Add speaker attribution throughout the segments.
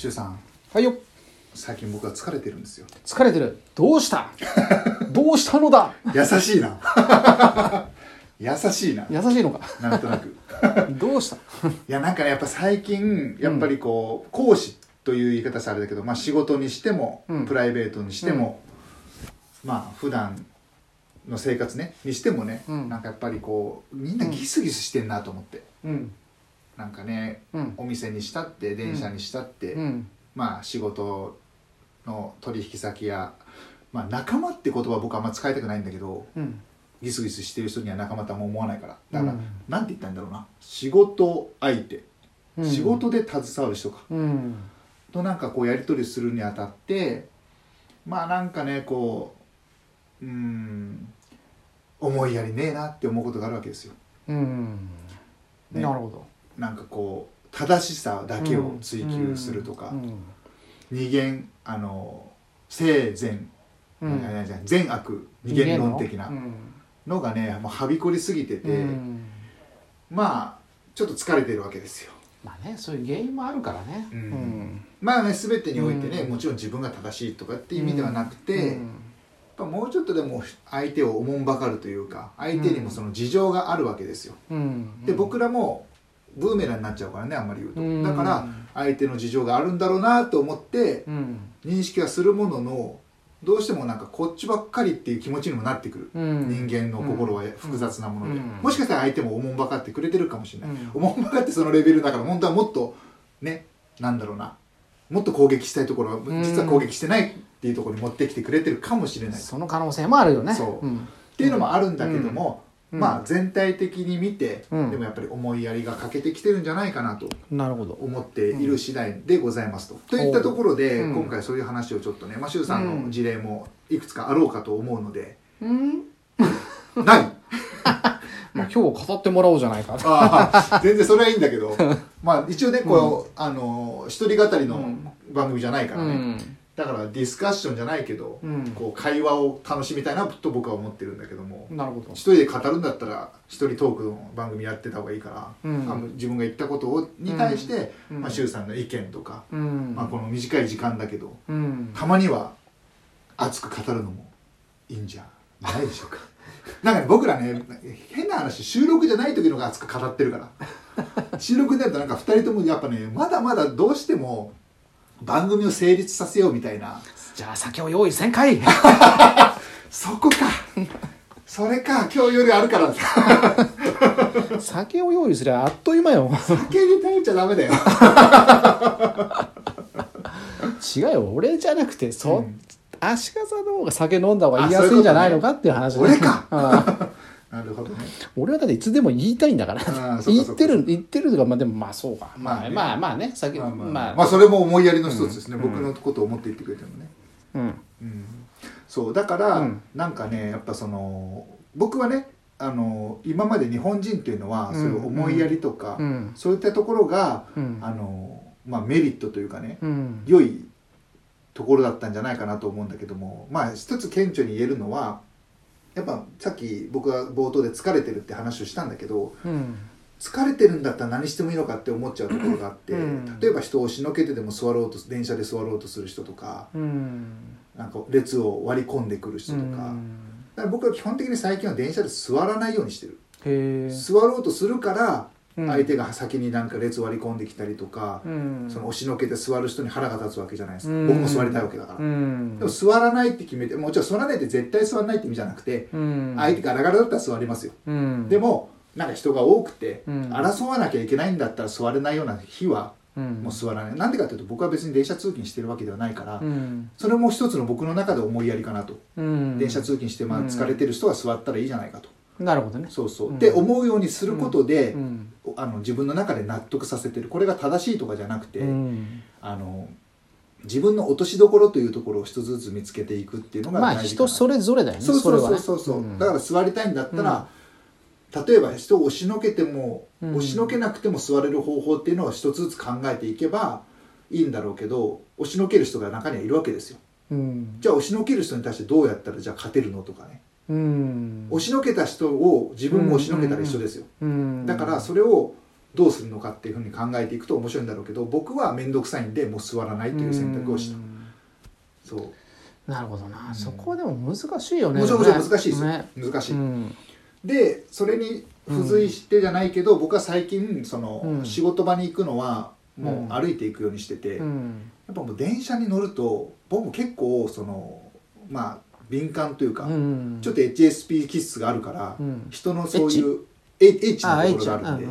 Speaker 1: シュウさん。
Speaker 2: はいよ。
Speaker 1: 最近僕は疲れてるんですよ。
Speaker 2: 疲れてる。どうした？どうしたのだ？
Speaker 1: 優しいな。優しいな。
Speaker 2: 優しいのか？
Speaker 1: なんとなく。い
Speaker 2: どうした？
Speaker 1: やなんかねやっぱ最近やっぱりこう、講師という言い方さあれだけど、まあ、仕事にしても、
Speaker 2: うん。
Speaker 1: プライベートにしても、まあ普段の生活ねにしてもね、
Speaker 2: うん。
Speaker 1: なんかやっぱりこうみんなギスギスしてんなと思って、
Speaker 2: うん
Speaker 1: なんかね
Speaker 2: うん。
Speaker 1: お店にしたって電車にしたって、
Speaker 2: うん。
Speaker 1: まあ仕事の取引先や、まあ、仲間って言葉は僕あんま使いたくないんだけど
Speaker 2: うん。
Speaker 1: ギスギスしてる人には仲間とは思わないから。だから、
Speaker 2: うん。
Speaker 1: なんて言ったらいいんだろうな。仕事相手、
Speaker 2: うん。
Speaker 1: 仕事で携わる人か。
Speaker 2: うん。
Speaker 1: となんかこうやり取りするにあたってまあなんかねこううーん思いやりねえなって思うことがあるわけですよ。
Speaker 2: うん。
Speaker 1: ね。
Speaker 2: なるほど
Speaker 1: なんかこう正しさだけを追求するとか、
Speaker 2: うん。
Speaker 1: 二元あの性善。
Speaker 2: うん。
Speaker 1: 善悪。二元論的な。
Speaker 2: うん
Speaker 1: のがねもうはびこりすぎてて、
Speaker 2: うん。
Speaker 1: まあちょっと疲れてるわけですよ。
Speaker 2: まあねそういう原因もあるからね。
Speaker 1: うん。まあね全てにおいてね、
Speaker 2: うん。
Speaker 1: もちろん自分が正しいとかっていう意味ではなくて、
Speaker 2: うん。
Speaker 1: ぱもうちょっとでも相手をおもんばかるというか相手にもその事情があるわけですよ。
Speaker 2: うん。
Speaker 1: で僕らもブーメランになっちゃうからねあんまり言うと、
Speaker 2: うん。
Speaker 1: だから相手の事情があるんだろうなと思って
Speaker 2: うん。
Speaker 1: 認識はするもののどうしてもなんかこっちばっかりっていう気持ちにもなってくる、
Speaker 2: うん。
Speaker 1: 人間の心は複雑なもので、
Speaker 2: うん。
Speaker 1: もしかしたら相手もおもんばかってくれてるかもしれない、
Speaker 2: うん。
Speaker 1: おもんばかってそのレベルだから本当はもっとねなんだろうな。もっと攻撃したいところは
Speaker 2: ん。
Speaker 1: 実は攻撃してないっていうところに持ってきてくれてるかもしれない、っ
Speaker 2: その可能性もあるよね。
Speaker 1: そう。
Speaker 2: うん。
Speaker 1: ていうのもあるんだけども、
Speaker 2: うん
Speaker 1: まあ全体的に見て、
Speaker 2: うん。
Speaker 1: でもやっぱり思いやりが欠けてきてるんじゃないかなと
Speaker 2: なるほど。
Speaker 1: 思っている次第でございますと。といったところで、
Speaker 2: うん。
Speaker 1: 今回そういう話をちょっとね、まあ、周さんの事例もいくつかあろうかと思うので、
Speaker 2: うん？
Speaker 1: ない。
Speaker 2: まあ今日語ってもらおうじゃないか。
Speaker 1: ああ全然それはいいんだけど。まあ一応ねこう、あの一人語りの番組じゃないからね、
Speaker 2: うん
Speaker 1: だからディスカッションじゃないけど、
Speaker 2: うん。
Speaker 1: こう会話を楽しみたいなと僕は思ってるんだけども
Speaker 2: なるほど。
Speaker 1: 一人で語るんだったら一人トークの番組やってた方がいいから、
Speaker 2: うん。
Speaker 1: あの自分が言ったことをに対して、
Speaker 2: うん。
Speaker 1: まあ、周さんの意見とか、
Speaker 2: うん。
Speaker 1: まあ、この短い時間だけど
Speaker 2: うん。
Speaker 1: たまには熱く語るのもいいんじゃないでしょうか。なんかね僕らね変な話収録じゃない時のが熱く語ってるから。収録になるとなんか2人ともやっぱねまだまだどうしても番組を成立させようみたいな。
Speaker 2: じゃあ酒を用意せんかい。
Speaker 1: そこか。それか今日夜あるから
Speaker 2: 酒を用意すりゃあっという間よ。
Speaker 1: 酒に頼っちゃダメだよ。
Speaker 2: 違うよ。俺じゃなくてそ、
Speaker 1: うん。
Speaker 2: 足利さんの方が酒飲んだ方が言いやすいんじゃないのかっていう話ね。
Speaker 1: 俺か なるほどね。
Speaker 2: 俺はだっていつでも言いたいんだから。言ってる言ってるとかまあでもまあそうか。まあ
Speaker 1: まあね。
Speaker 2: まあまあね。酒
Speaker 1: まあまあ、
Speaker 2: まあ。
Speaker 1: まあそれも思いやりの一つですね、
Speaker 2: うん。
Speaker 1: 僕のことを思って言ってくれてもね。
Speaker 2: うん。
Speaker 1: うん、そうだから、
Speaker 2: うん。
Speaker 1: なんかねやっぱその僕はねあの今まで日本人っていうのは、
Speaker 2: うん。
Speaker 1: そういう思いやりとか、
Speaker 2: うん。
Speaker 1: そういったところが、
Speaker 2: うん。
Speaker 1: あのまあ、メリットというかね、
Speaker 2: うん。
Speaker 1: 良いところだったんじゃないかなと思うんだけどもまあ一つ顕著に言えるのはやっぱさっき僕が冒頭で疲れてるって話をしたんだけど
Speaker 2: うん。
Speaker 1: 疲れてるんだったら何してもいいのかって思っちゃうところがあって、
Speaker 2: うん。
Speaker 1: 例えば人を押しのけてでも座ろうと電車で座ろうとする人とか
Speaker 2: うん。
Speaker 1: なんか列を割り込んでくる人とか,、だから僕は基本的に最近は電車で座らないようにしてる。座ろうとするから
Speaker 2: うん
Speaker 1: 相手が先になんか列割り込んできたりとか、
Speaker 2: うん。
Speaker 1: その押しのけて座る人に腹が立つわけじゃないですか、
Speaker 2: うん。
Speaker 1: 僕も座りたいわけだから、
Speaker 2: うん。
Speaker 1: でも座らないって決めてもちろん座らないって絶対座らないって意味じゃなくて、
Speaker 2: うん。
Speaker 1: 相手ガラガラだったら座りますよ、
Speaker 2: うん。
Speaker 1: でもなんか人が多くて、
Speaker 2: うん。
Speaker 1: 争わなきゃいけないんだったら座れないような日は
Speaker 2: うん。
Speaker 1: もう座らない、なんでかっていうと僕は別に電車通勤してるわけではないから、
Speaker 2: うん。
Speaker 1: それも一つの僕の中で思いやりかなと、
Speaker 2: うん。
Speaker 1: 電車通勤してまあ
Speaker 2: うん。
Speaker 1: 疲れてる人は座ったらいいじゃないかと、
Speaker 2: なるほどね。
Speaker 1: そうそう、
Speaker 2: うん。
Speaker 1: って思うようにすることで、
Speaker 2: うん
Speaker 1: あの自分の中で納得させてる。これが正しいとかじゃなくて、
Speaker 2: うん。
Speaker 1: あの自分の落としどころというところを一つずつ見つけていくっていうのが
Speaker 2: まあ人それぞれだよね
Speaker 1: そうそうそうそう。そう、
Speaker 2: ん
Speaker 1: だから座りたいんだったら、例えば人を押しのけても、
Speaker 2: うん。
Speaker 1: 押しのけなくても座れる方法っていうのを一つずつ考えていけばいいんだろうけど押しのける人が中にはいるわけですよ。
Speaker 2: うん。
Speaker 1: じゃあ押しのける人に対してどうやったらじゃあ勝てるのとかね、
Speaker 2: うん
Speaker 1: 押しのけた人を自分も押しのけたら一緒ですよ、
Speaker 2: うん。
Speaker 1: だからそれをどうするのかっていうふうに考えていくと面白いんだろうけど僕は面倒くさいんでもう座らないという選択をした、
Speaker 2: うん。
Speaker 1: そう。
Speaker 2: なるほどな、
Speaker 1: うん。
Speaker 2: そこはでも難しいよね。
Speaker 1: もちろんもちろん難しいですよ、
Speaker 2: ね。
Speaker 1: 難しい、
Speaker 2: うん。
Speaker 1: でそれに付随してじゃないけど、僕は最近その、
Speaker 2: うん。
Speaker 1: 仕事場に行くのはも
Speaker 2: う
Speaker 1: 歩いていくようにしてて、やっ
Speaker 2: うん
Speaker 1: ぱもう電車に乗ると僕も結構そのまあ敏感というか、
Speaker 2: うん。
Speaker 1: ちょっと HSP 気質があるから、
Speaker 2: うん。
Speaker 1: 人のそういう H, なところがあるんで、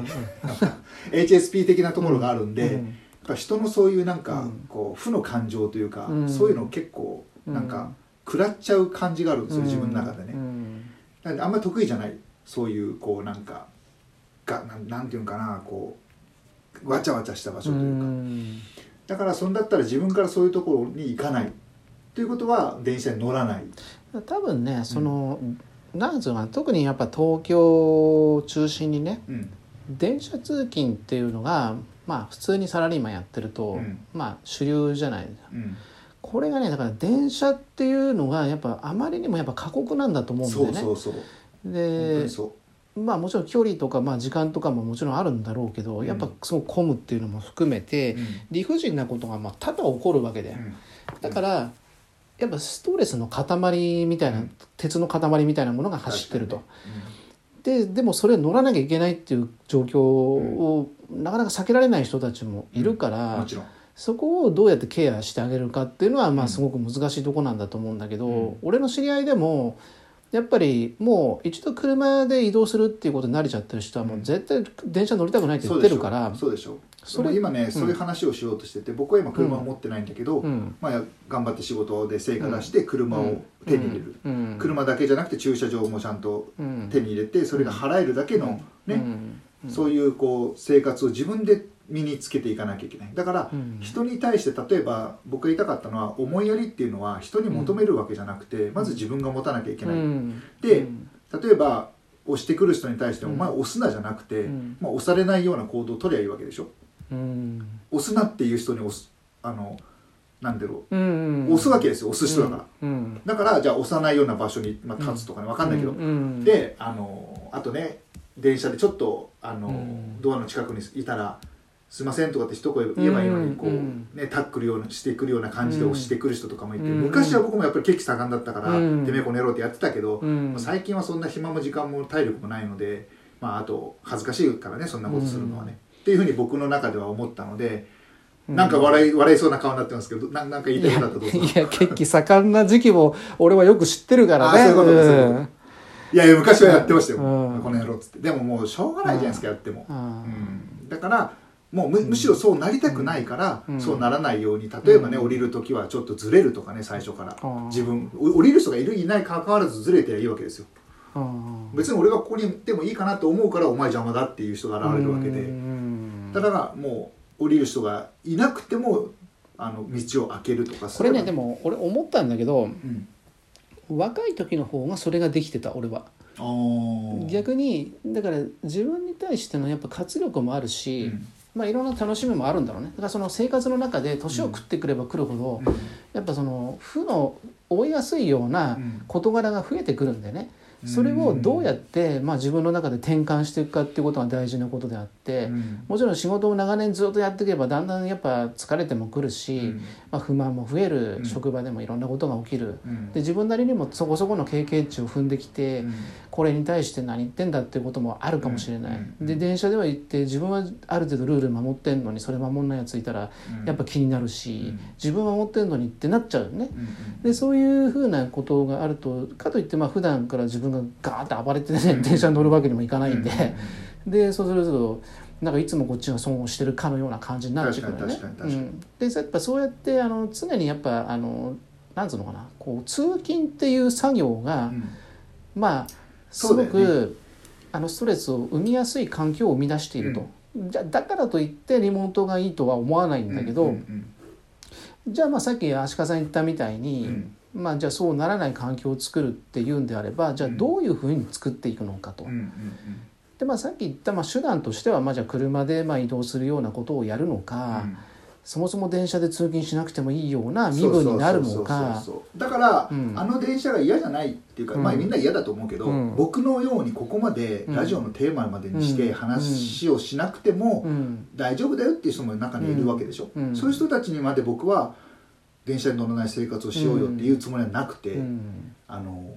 Speaker 1: HSP 的なところがあるんで、
Speaker 2: うん
Speaker 1: やっぱ人のそういうなんか、
Speaker 2: うん。
Speaker 1: こう負の感情というか、
Speaker 2: うん。
Speaker 1: そういうのを結構なんか食らっちゃう感じがあるんですよ、自分の中でね、あんまり得意じゃない。そういうこうなんかがなんていうのかなこうわちゃわちゃした場所というか、
Speaker 2: ん。
Speaker 1: だからそんだったら自分からそういうところに行かないということは電車に乗らない、
Speaker 2: 多分ねその、なんつうの特にやっぱ東京を中心にね
Speaker 1: うん。
Speaker 2: 電車通勤っていうのがまあ普通にサラリーマンやってると、
Speaker 1: うん。
Speaker 2: まあ主流じゃない
Speaker 1: うん、
Speaker 2: これがねだから電車っていうのがやっぱあまりにもやっぱ過酷なんだと思うんだよね。
Speaker 1: そうそうそう。
Speaker 2: でまあもちろん距離とか、まあ、時間とかももちろんあるんだろうけど、
Speaker 1: うん。
Speaker 2: やっぱすごく混むっていうのも含めて、
Speaker 1: う、うん。
Speaker 2: 理不尽なことがまあ多々起こるわけで、
Speaker 1: うん。
Speaker 2: だからやっぱストレスの塊みたいな、
Speaker 1: うん
Speaker 2: 鉄の塊みたいなものが走ってると。ででもそれ乗らなきゃいけないっていう状況を、なかなか避けられない人たちもいるから、そこをどうやってケアしてあげるかっていうのはま
Speaker 1: うん。
Speaker 2: あすごく難しいとこなんだと思うんだけど、
Speaker 1: うん。
Speaker 2: 俺の知り合いでもやっぱりもう一度車で移動するっていうことに慣れちゃってる人はもう絶対電車乗りたくないって言ってるから。
Speaker 1: そうでしょ。
Speaker 2: それ
Speaker 1: それ今ね、そういう話をしようとしてて僕は今車を持ってないんだけど、
Speaker 2: うん。
Speaker 1: まあ、頑張って仕事で成果出して車を手に入れる、
Speaker 2: うん。
Speaker 1: 車だけじゃなくて駐車場もちゃんと
Speaker 2: うん。
Speaker 1: 手に入れてそれが払えるだけの、ね
Speaker 2: うん。
Speaker 1: そういうこう生活を自分で身につけていかなきゃいけない。だから、
Speaker 2: うん。
Speaker 1: 人に対して例えば僕が言いたかったのは思いやりっていうのは人に求めるわけじゃなくて、まず自分が持たなきゃいけない、
Speaker 2: うん。
Speaker 1: で
Speaker 2: うん。
Speaker 1: 例えば押してくる人に対してお前押すなじゃなくて、
Speaker 2: うん。
Speaker 1: まあ、押されないような行動を取りゃいいわけでしょ。
Speaker 2: うん。
Speaker 1: 押すなっていう人に押すあのなんだろ
Speaker 2: う。
Speaker 1: 押すわけですよ押す人だから、
Speaker 2: うん。
Speaker 1: だからじゃあ押さないような場所に、まあ、立つとかね分かんないけど、
Speaker 2: うん。
Speaker 1: であのあとね電車でちょっとあの、
Speaker 2: うん。
Speaker 1: ドアの近くにいたら「すいません」とかって一声言えばいいのにこう、
Speaker 2: うん
Speaker 1: ね、タックルようなしてくるような感じで押してくる人とかもいて、
Speaker 2: うん
Speaker 1: 昔は僕もやっぱり血気盛んだったから「
Speaker 2: うん
Speaker 1: てめえこの野郎」ってやってたけど、最近はそんな暇も時間も体力もないので、まあ、あと恥ずかしいからねそんなことするのはね、っていうふうに僕の中では思ったので、なんか笑い笑いそうな顔になってますけどななんか言いたいことだったらどうぞ。
Speaker 2: いや血気盛んな時期も俺はよく知ってるからね。
Speaker 1: あそういうことかそういやいや昔はやってましたよ、
Speaker 2: うん。
Speaker 1: この野郎っつって。でももうしょうがないじゃないですか、やっても、
Speaker 2: うん。
Speaker 1: うん。だからもうむむしろそうなりたくないから、
Speaker 2: うん。
Speaker 1: そうならないように例えばね、
Speaker 2: うん。
Speaker 1: 降りる時はちょっとずれるとかね最初から、
Speaker 2: うん
Speaker 1: 自分お降りる人がいるいない関わらずずれてりゃいいわけですよ。
Speaker 2: うん。
Speaker 1: 別に俺がここにいてもいいかなと思うからお前邪魔だっていう人が現れるわけで、
Speaker 2: うん。
Speaker 1: だからもう降りる人がいなくてもあの道を開けるとか
Speaker 2: これねで
Speaker 1: も、
Speaker 2: も俺思ったんだけど
Speaker 1: うん、
Speaker 2: 若い時の方がそれができてた俺は。逆にだから自分に対してのやっぱ活力もある
Speaker 1: う
Speaker 2: し、
Speaker 1: ん
Speaker 2: まあいろんな楽しみもあるんだろうね。だからその生活の中で年を食ってくればくるほど、
Speaker 1: うん。
Speaker 2: やっぱその負の追いやすいような
Speaker 1: うん。
Speaker 2: 事柄が増えてくるんでね、それをどうやって、まあ、自分の中で転換していくかっていうことが大事なことであって、
Speaker 1: うん。
Speaker 2: もちろん仕事を長年ずっとやっていけばだんだんやっぱ疲れてもくるし、
Speaker 1: うん。
Speaker 2: まあ、不満も増える、
Speaker 1: うん
Speaker 2: 職場でもいろんなことが起きる。
Speaker 1: うん。
Speaker 2: で自分なりにもそこそこの経験値を踏んできて、
Speaker 1: うん。
Speaker 2: これに対して何言ってんだっていうこともあるかもしれない、で電車では行って自分はある程度ルール守ってんのにそれ守んないやついたら
Speaker 1: うん。
Speaker 2: やっぱ気になるし、
Speaker 1: うん。
Speaker 2: 自分は守ってんのにってなっちゃうよね。
Speaker 1: うん
Speaker 2: でそういうふうなことがあるとかといってまあ普段から自分がガーッと暴れてね電車に乗るわけにもいかないんで、でそうするとなんかいつもこっちが損をしてるかのような感じになってくるよね。うん。でやっぱそうやってあの常にやっぱあのなんつうのかな。こう通勤っていう作業が、
Speaker 1: うん。
Speaker 2: まあすご
Speaker 1: そうだよね。
Speaker 2: く、あのストレスを生みやすい環境を生み出していると、じゃだからといってリモートがいいとは思わないんだけど、
Speaker 1: うんうん
Speaker 2: じゃあまあさっき足利さん言ったみたいに、
Speaker 1: うん。
Speaker 2: まあじゃあそうならない環境を作るっていうんであればじゃあどういうふうに作っていくのかと。でまあさっき言ったまあ手段としてはまあじゃあ車でまあ移動するようなことをやるのか、
Speaker 1: うん。
Speaker 2: そもそも電車で通勤しなくてもいいような身分になるのか。
Speaker 1: だから、
Speaker 2: うん。
Speaker 1: あの電車が嫌じゃないっていうか、
Speaker 2: うん。
Speaker 1: まあみんな嫌だと思うけど、
Speaker 2: うん。
Speaker 1: 僕のようにここまでラジオのテーマまでにして
Speaker 2: うん。
Speaker 1: 話をしなくても
Speaker 2: うん。
Speaker 1: 大丈夫だよっていう人も中にいるわけでしょ、
Speaker 2: うん。
Speaker 1: そういう人たちにまで僕は電車に乗らない生活をしようよっていうつもりはなくて、
Speaker 2: うん。
Speaker 1: あの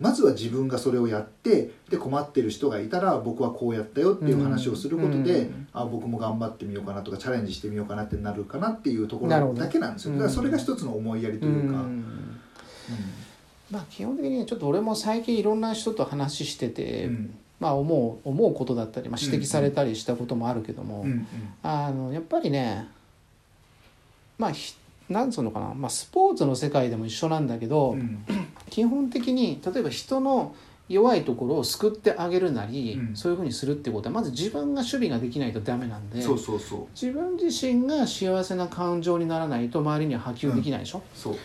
Speaker 1: まずは自分がそれをやってで困ってる人がいたら僕はこうやったよっていう話をすることで、
Speaker 2: うん
Speaker 1: あ僕も頑張ってみようかなとかチャレンジしてみようかなってなるかなっていうところだけなんですよ。
Speaker 2: うん。
Speaker 1: だからそれが一つの思いやりというか、
Speaker 2: うん。まあ基本的にちょっと俺も最近いろんな人と話してて、
Speaker 1: うん。
Speaker 2: まあ思う思うことだったり、まあ、指摘されたりしたこともあるけども、
Speaker 1: うんうん。
Speaker 2: あのやっぱりねまあひなんつうのかな、まあ、スポーツの世界でも一緒なんだけど、
Speaker 1: うん
Speaker 2: 基本的に例えば人の弱いところを救ってあげるなり、
Speaker 1: うん。
Speaker 2: そういうふうにするってことはまず自分が守備ができないとダメなんで
Speaker 1: そうそうそう。
Speaker 2: 自分自身が幸せな感情にならないと周りには波及できないでしょ、
Speaker 1: そう。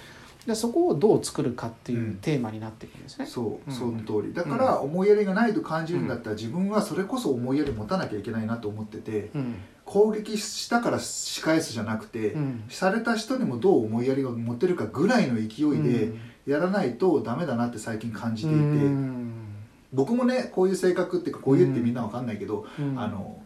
Speaker 2: でそこをどう作るかっていう
Speaker 1: うん。
Speaker 2: テーマになっていくんですね。
Speaker 1: そう
Speaker 2: うん。
Speaker 1: その通り。だから思いやりがないと感じるんだったら自分はそれこそ思いやり持たなきゃいけないなと思ってて
Speaker 2: うん。
Speaker 1: 攻撃したから仕返すじゃなくて、
Speaker 2: うん。
Speaker 1: された人にもどう思いやりを持てるかぐらいの勢いでやらないとダメだなって最近感じていて、
Speaker 2: うん。
Speaker 1: 僕もねこういう性格っていうかこういうってみんなわかんないけど、
Speaker 2: うん。
Speaker 1: あの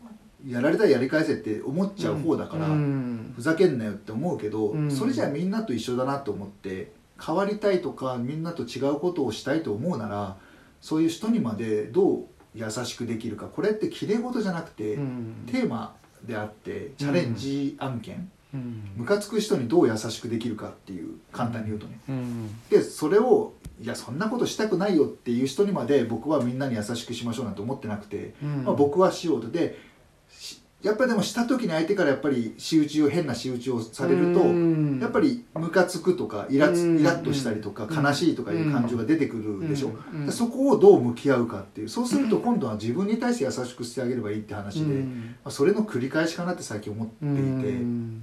Speaker 1: やられたらやり返せって思っちゃう方だから、
Speaker 2: うん。
Speaker 1: ふざけんなよって思うけど、
Speaker 2: うん。
Speaker 1: それじゃあみんなと一緒だなと思って変わりたいとかみんなと違うことをしたいと思うならそういう人にまでどう優しくできるかこれってきれい事じゃなくて、
Speaker 2: うん。
Speaker 1: テーマであってチャレンジ案件、
Speaker 2: うん
Speaker 1: ムカつく人にどう優しくできるかっていう簡単に言うとね。
Speaker 2: うん。
Speaker 1: でそれをいやそんなことしたくないよっていう人にまで僕はみんなに優しくしましょうなんて思ってなくて、
Speaker 2: うん。
Speaker 1: まあ、僕はしようと。でしやっぱりでもした時に相手からやっぱり仕打ちを変な仕打ちをされると、
Speaker 2: うん。
Speaker 1: やっぱりムカつくとかイラつ
Speaker 2: うん。
Speaker 1: イラッとしたりとか
Speaker 2: うん。
Speaker 1: 悲しいとかいう感情が出てくるでしょ、
Speaker 2: うん。
Speaker 1: でそこをどう向き合うかっていうそうすると今度は自分に対して優しくしてあげればいいって話で、ま
Speaker 2: うん。
Speaker 1: あ、それの繰り返しかなって最近思っていて、
Speaker 2: うん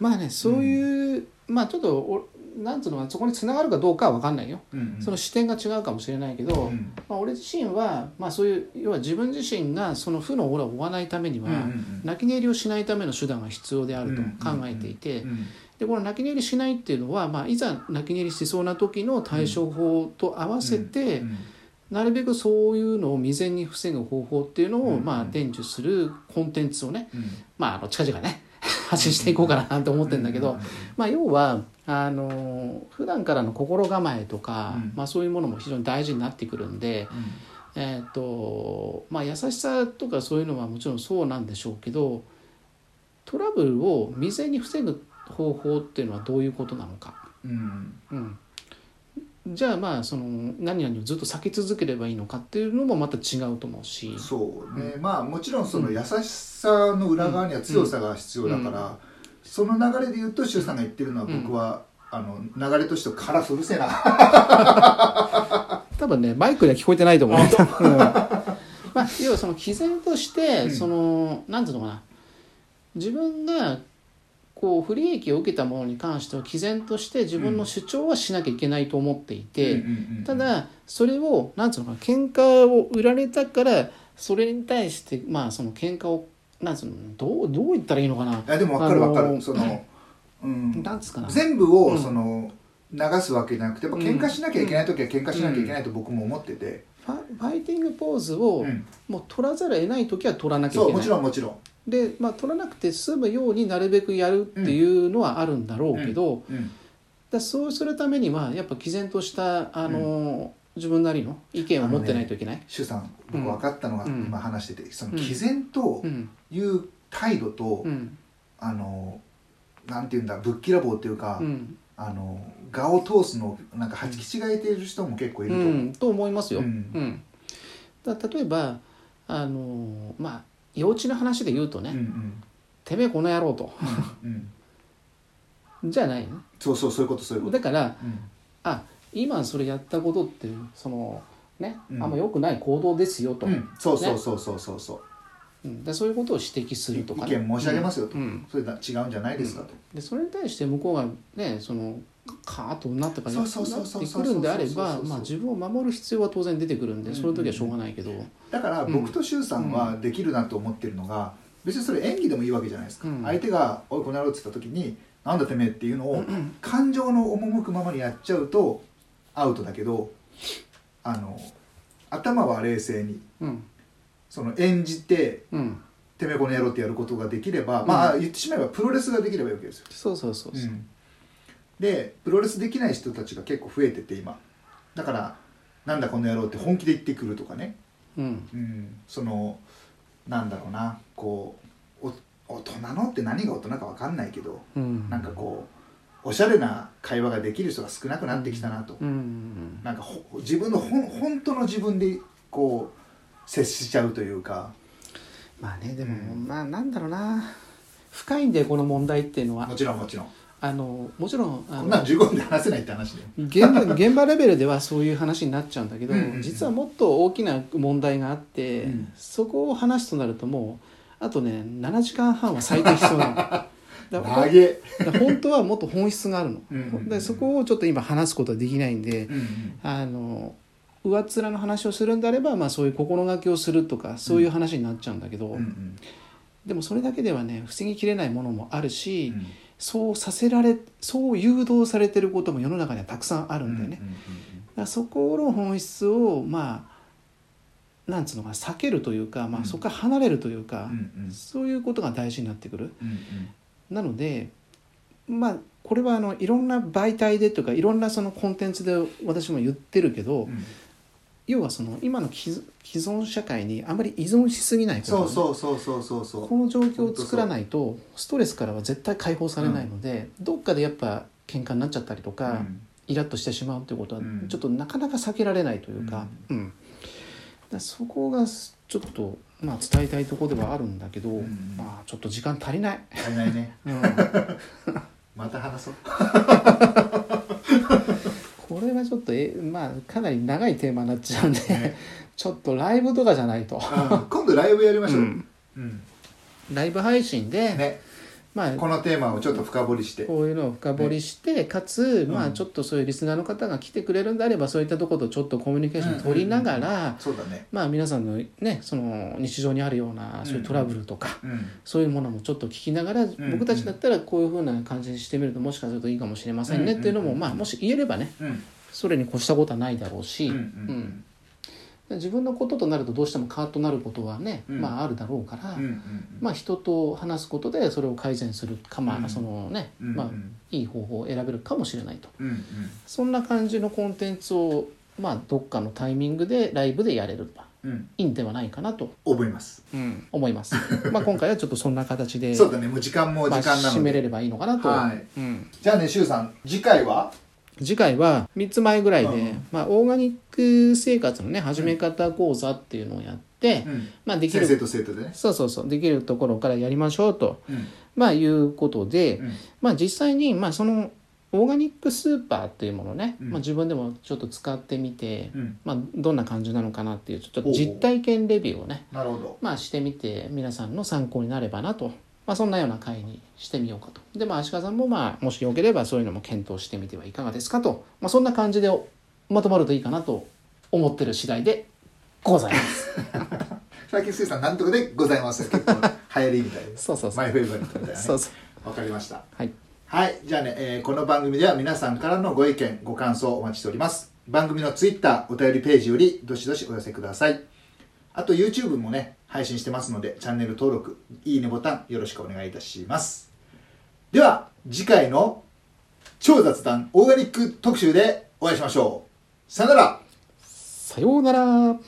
Speaker 2: まあねそういう、まあちょっとおなんつうのそこに繋がるかどうかは分かんないよ、
Speaker 1: うんうん。
Speaker 2: その視点が違うかもしれないけど、
Speaker 1: うん。
Speaker 2: まあ、俺自身は、まあ、そういう要は自分自身がその負のオーラを追わないためには、
Speaker 1: うんうん
Speaker 2: 泣き寝入りをしないための手段が必要であると考えていて、
Speaker 1: うん
Speaker 2: でこの泣き寝入りしないっていうのは、まあ、いざ泣き寝入りしそうな時の対処法と合わせて、
Speaker 1: うん
Speaker 2: なるべくそういうのを未然に防ぐ方法っていうのを、
Speaker 1: うん。
Speaker 2: まあ、伝授するコンテンツをね、
Speaker 1: うん。
Speaker 2: まあ、あの近々ね発信していこうかなと思ってるんだけど、まあ、要はあの普段からの心構えとか、
Speaker 1: うん。
Speaker 2: まあ、そういうものも非常に大事になってくるんで、えーとまあ、優しさとかそういうのはもちろんそうなんでしょうけどトラブルを未然に防ぐ方法っていうのはどういうことなのか。
Speaker 1: うん。
Speaker 2: うんじゃあまあその何々をずっと避け続ければいいのかっていうのもまた違うと思うし。
Speaker 1: そうね、まあもちろんその優しさの裏側には強さが必要だから、その流れで言うと周さんが言ってるのは僕は、あの流れとしてカラスうるせえな。
Speaker 2: 多分ねマイクでは聞こえてないと思う、うん。まあ、要はその毅然として、
Speaker 1: うん。
Speaker 2: そのなんていうのかな。自分がこう不利益を受けたものに関しては毅然として自分の主張はしなきゃいけないと思っていて、ただそれをなんつうのかな喧嘩を売られたからそれに対してまあその喧嘩をなんつうのどうどう言ったらいいのかな、
Speaker 1: でも分かる分かる、その、うん、
Speaker 2: なんつうかな。
Speaker 1: 全部を
Speaker 2: うん。
Speaker 1: その流すわけじゃなくてやっぱ喧嘩しなきゃいけない時は喧嘩しなきゃいけないと僕も思ってて、
Speaker 2: ファイティングポーズを
Speaker 1: うん。
Speaker 2: もう取らざるを得ない時は取らなきゃいけない。
Speaker 1: そうもちろんもちろん、
Speaker 2: で、まあ、取らなくて済むようになるべくやるっていうのはあるんだろうけど、
Speaker 1: うん
Speaker 2: だそうするためにはやっぱ毅然としたあの、自分なりの意見を持ってないといけない。
Speaker 1: 周さん
Speaker 2: うん。
Speaker 1: 僕分かったのが
Speaker 2: うん。
Speaker 1: 今話しててその
Speaker 2: うん。
Speaker 1: 毅然と
Speaker 2: うん。
Speaker 1: いう態度と、
Speaker 2: うん。
Speaker 1: あのなんていうんだぶっきらぼうっていうか、
Speaker 2: うん。
Speaker 1: あの我を通すのをなんかはちき違えている人も結構いると思う、
Speaker 2: うん、と思いますよ。
Speaker 1: う
Speaker 2: うんん。だ例えばあのまあ幼稚な話で言うとね「
Speaker 1: うんうん。
Speaker 2: てめえこの野郎」と。
Speaker 1: うん
Speaker 2: じゃないね。
Speaker 1: そうそうそういうことそういうこと、
Speaker 2: だから
Speaker 1: うん。
Speaker 2: あ今それやったことってそのね、
Speaker 1: うん。
Speaker 2: あんま良くない行動ですよと、
Speaker 1: うん。そうそうそうそうそうそう。
Speaker 2: うん。でそういうことを指摘するとか、
Speaker 1: 意見申し上げますよと、
Speaker 2: うん。
Speaker 1: それだ違うんじゃないですかと、
Speaker 2: でそれに対して向こうがねそのカーッとなってかな
Speaker 1: そうそうそうそう
Speaker 2: ってくるんであれば自分を守る必要は当然出てくるんでその時はしょうがないけど、
Speaker 1: だから僕と周さんはできるなと思ってるのが、別にそれ演技でもいいわけじゃないですか、
Speaker 2: うん
Speaker 1: 相手が「おいこの野郎」って言った時に「なんだてめえ」っていうのを感情の赴くままにやっちゃうとアウトだけどあの頭は冷静に
Speaker 2: うん
Speaker 1: その演じて
Speaker 2: うん「
Speaker 1: てめえこの野郎」ってやることができれば、まあ言ってしまえばプロレスができればいいわけですよ、
Speaker 2: そうそうそうそう、
Speaker 1: でプロレスできない人たちが結構増えてて今。だから「なんだこの野郎」って本気で言ってくるとかね。
Speaker 2: うん。
Speaker 1: うん、そのなんだろうな。こうお大人のって何が大人か分かんないけど、
Speaker 2: うん。
Speaker 1: なんかこうおしゃれな会話ができる人が少なくなってきたなと、
Speaker 2: うん。
Speaker 1: なんかほ自分のほん本当の自分でこう接しちゃうというか。
Speaker 2: まあねでも、
Speaker 1: うん
Speaker 2: まあなんだろうな。深いんでこの問題っていうのは。
Speaker 1: もちろんもちろん
Speaker 2: あのもちろんあの
Speaker 1: こんなん15分で話せないって話で
Speaker 2: 現場 現場レベルではそういう話になっちゃうんだけど、
Speaker 1: うん。うんうん
Speaker 2: 実はもっと大きな問題があって、
Speaker 1: うん。
Speaker 2: そこを話すとなるともうあとね7時間半は最低必要なの。だから本当はもっと本質があるの、
Speaker 1: うん
Speaker 2: でそこをちょっと今話すことはできないんで、
Speaker 1: うんうん
Speaker 2: あの上っ面の話をするんであれば、まあ、そういう心がけをするとかそういう話になっちゃうんだけど、
Speaker 1: うんうん。
Speaker 2: でもそれだけではね防ぎきれないものもあるし、
Speaker 1: うん
Speaker 2: そうさせられそう誘導されてることも世の中にはたくさんあるんだよね。だからそこの本質をまあなんつうのかな避けるというか、まあ、
Speaker 1: うん。
Speaker 2: そこから離れるというか、
Speaker 1: うんうん。
Speaker 2: そういうことが大事になってくる。
Speaker 1: うんうん。
Speaker 2: なのでまあこれはあのいろんな媒体でとかいろんなそのコンテンツで私も言ってるけど、
Speaker 1: うん
Speaker 2: 要はその今の既既存社会にあまり依存しすぎないこと、
Speaker 1: そうそうそうそうそうそう。
Speaker 2: この状況を作らないとストレスからは絶対解放されないので、どっかでやっぱ喧嘩になっちゃったりとか、
Speaker 1: うん。
Speaker 2: イラッとしてしまうということは
Speaker 1: うん。
Speaker 2: ちょっとなかなか避けられないというか,、うん。だそこがちょっと、まあ、伝えたいところではあるんだけど、
Speaker 1: ん。
Speaker 2: まあ、ちょっと時間足りない。
Speaker 1: 足りないね。
Speaker 2: うん。
Speaker 1: また話そう
Speaker 2: これはちょっとえ、まあ、かなり長いテーマになっちゃうんで、
Speaker 1: ね。
Speaker 2: ちょっとライブとかじゃないと、
Speaker 1: うん今度ライブやりましょう、
Speaker 2: うん。
Speaker 1: うん。
Speaker 2: ライブ配信で、
Speaker 1: ね、
Speaker 2: まあ、
Speaker 1: このテーマをちょっと深掘りして。
Speaker 2: こういうのを深掘りして、かつ、まあ、
Speaker 1: うん。
Speaker 2: ちょっとそういうリスナーの方が来てくれるんであればそういったところとちょっとコミュニケーション取りながら、
Speaker 1: そうだね。
Speaker 2: まあ、皆さんのねその日常にあるようなそういうトラブルとか、
Speaker 1: うん。
Speaker 2: そういうものもちょっと聞きながら、
Speaker 1: ん
Speaker 2: 僕たちだったらこういうふうな感じにしてみるともしかするといいかもしれませんね、
Speaker 1: うん
Speaker 2: っていうのも、
Speaker 1: うん
Speaker 2: まあ、もし言えればね
Speaker 1: うん。
Speaker 2: それに越したことはないだろうし、
Speaker 1: うんうん。
Speaker 2: うん自分のこととなるとどうしてもカーッとなることはね、
Speaker 1: うん。
Speaker 2: まあ、あるだろうから、
Speaker 1: うんうん
Speaker 2: まあ、人と話すことでそれを改善するか、まあ
Speaker 1: うん
Speaker 2: そのね
Speaker 1: うん
Speaker 2: まあ、いい方法を選べるかもしれないと。
Speaker 1: うんうん。
Speaker 2: そんな感じのコンテンツを、まあ、どっかのタイミングでライブでやれれば
Speaker 1: うん。
Speaker 2: いいんではないかなと
Speaker 1: 覚えます。
Speaker 2: 思います。まあ今回はちょっとそんな形で
Speaker 1: そうだね。もう時間も時
Speaker 2: まあ、
Speaker 1: 間なので。
Speaker 2: 締めれればいいのかなと、
Speaker 1: はい。
Speaker 2: うん、
Speaker 1: じゃあねしゅうさん次回は？
Speaker 2: 次回は3つ前ぐらいで、
Speaker 1: うん。
Speaker 2: まあ、オーガニック生活のね始め方講座っていうのをやって、
Speaker 1: うん。
Speaker 2: まあ、できる
Speaker 1: 先生と生徒でね。
Speaker 2: そうそうそうできるところからやりましょうと、
Speaker 1: うん。
Speaker 2: まあ、いうことで、
Speaker 1: うん。
Speaker 2: まあ、実際に、まあ、そのオーガニックスーパーっていうものをね、
Speaker 1: うん。
Speaker 2: まあ、自分でもちょっと使ってみて、
Speaker 1: うん。
Speaker 2: まあ、どんな感じなのかなっていうちょっと実体験レビューをね、まあ、してみて皆さんの参考になればなと、まあ、そんなような会にしてみようかと。でまあ足利さんもまあもしよければそういうのも検討してみてはいかがですかと、まあ、そんな感じでまとまるといいかなと思ってる次第でございます。
Speaker 1: 最近しゅうさんなんとかでございます結構流行りみたいで。
Speaker 2: そうそうそう。
Speaker 1: マイフェイバリットみたいなね。
Speaker 2: そうそう。
Speaker 1: わかりました。
Speaker 2: はい。
Speaker 1: はい。じゃあね、えーこの番組では皆さんからのご意見、ご感想をお待ちしております。番組のツイッター、お便りページよりどしどしお寄せください。あと YouTube もね、配信してますので、チャンネル登録、いいねボタンよろしくお願いいたします。では、次回の超雑談オーガニック特集でお会いしましょう。さよなら
Speaker 2: さようなら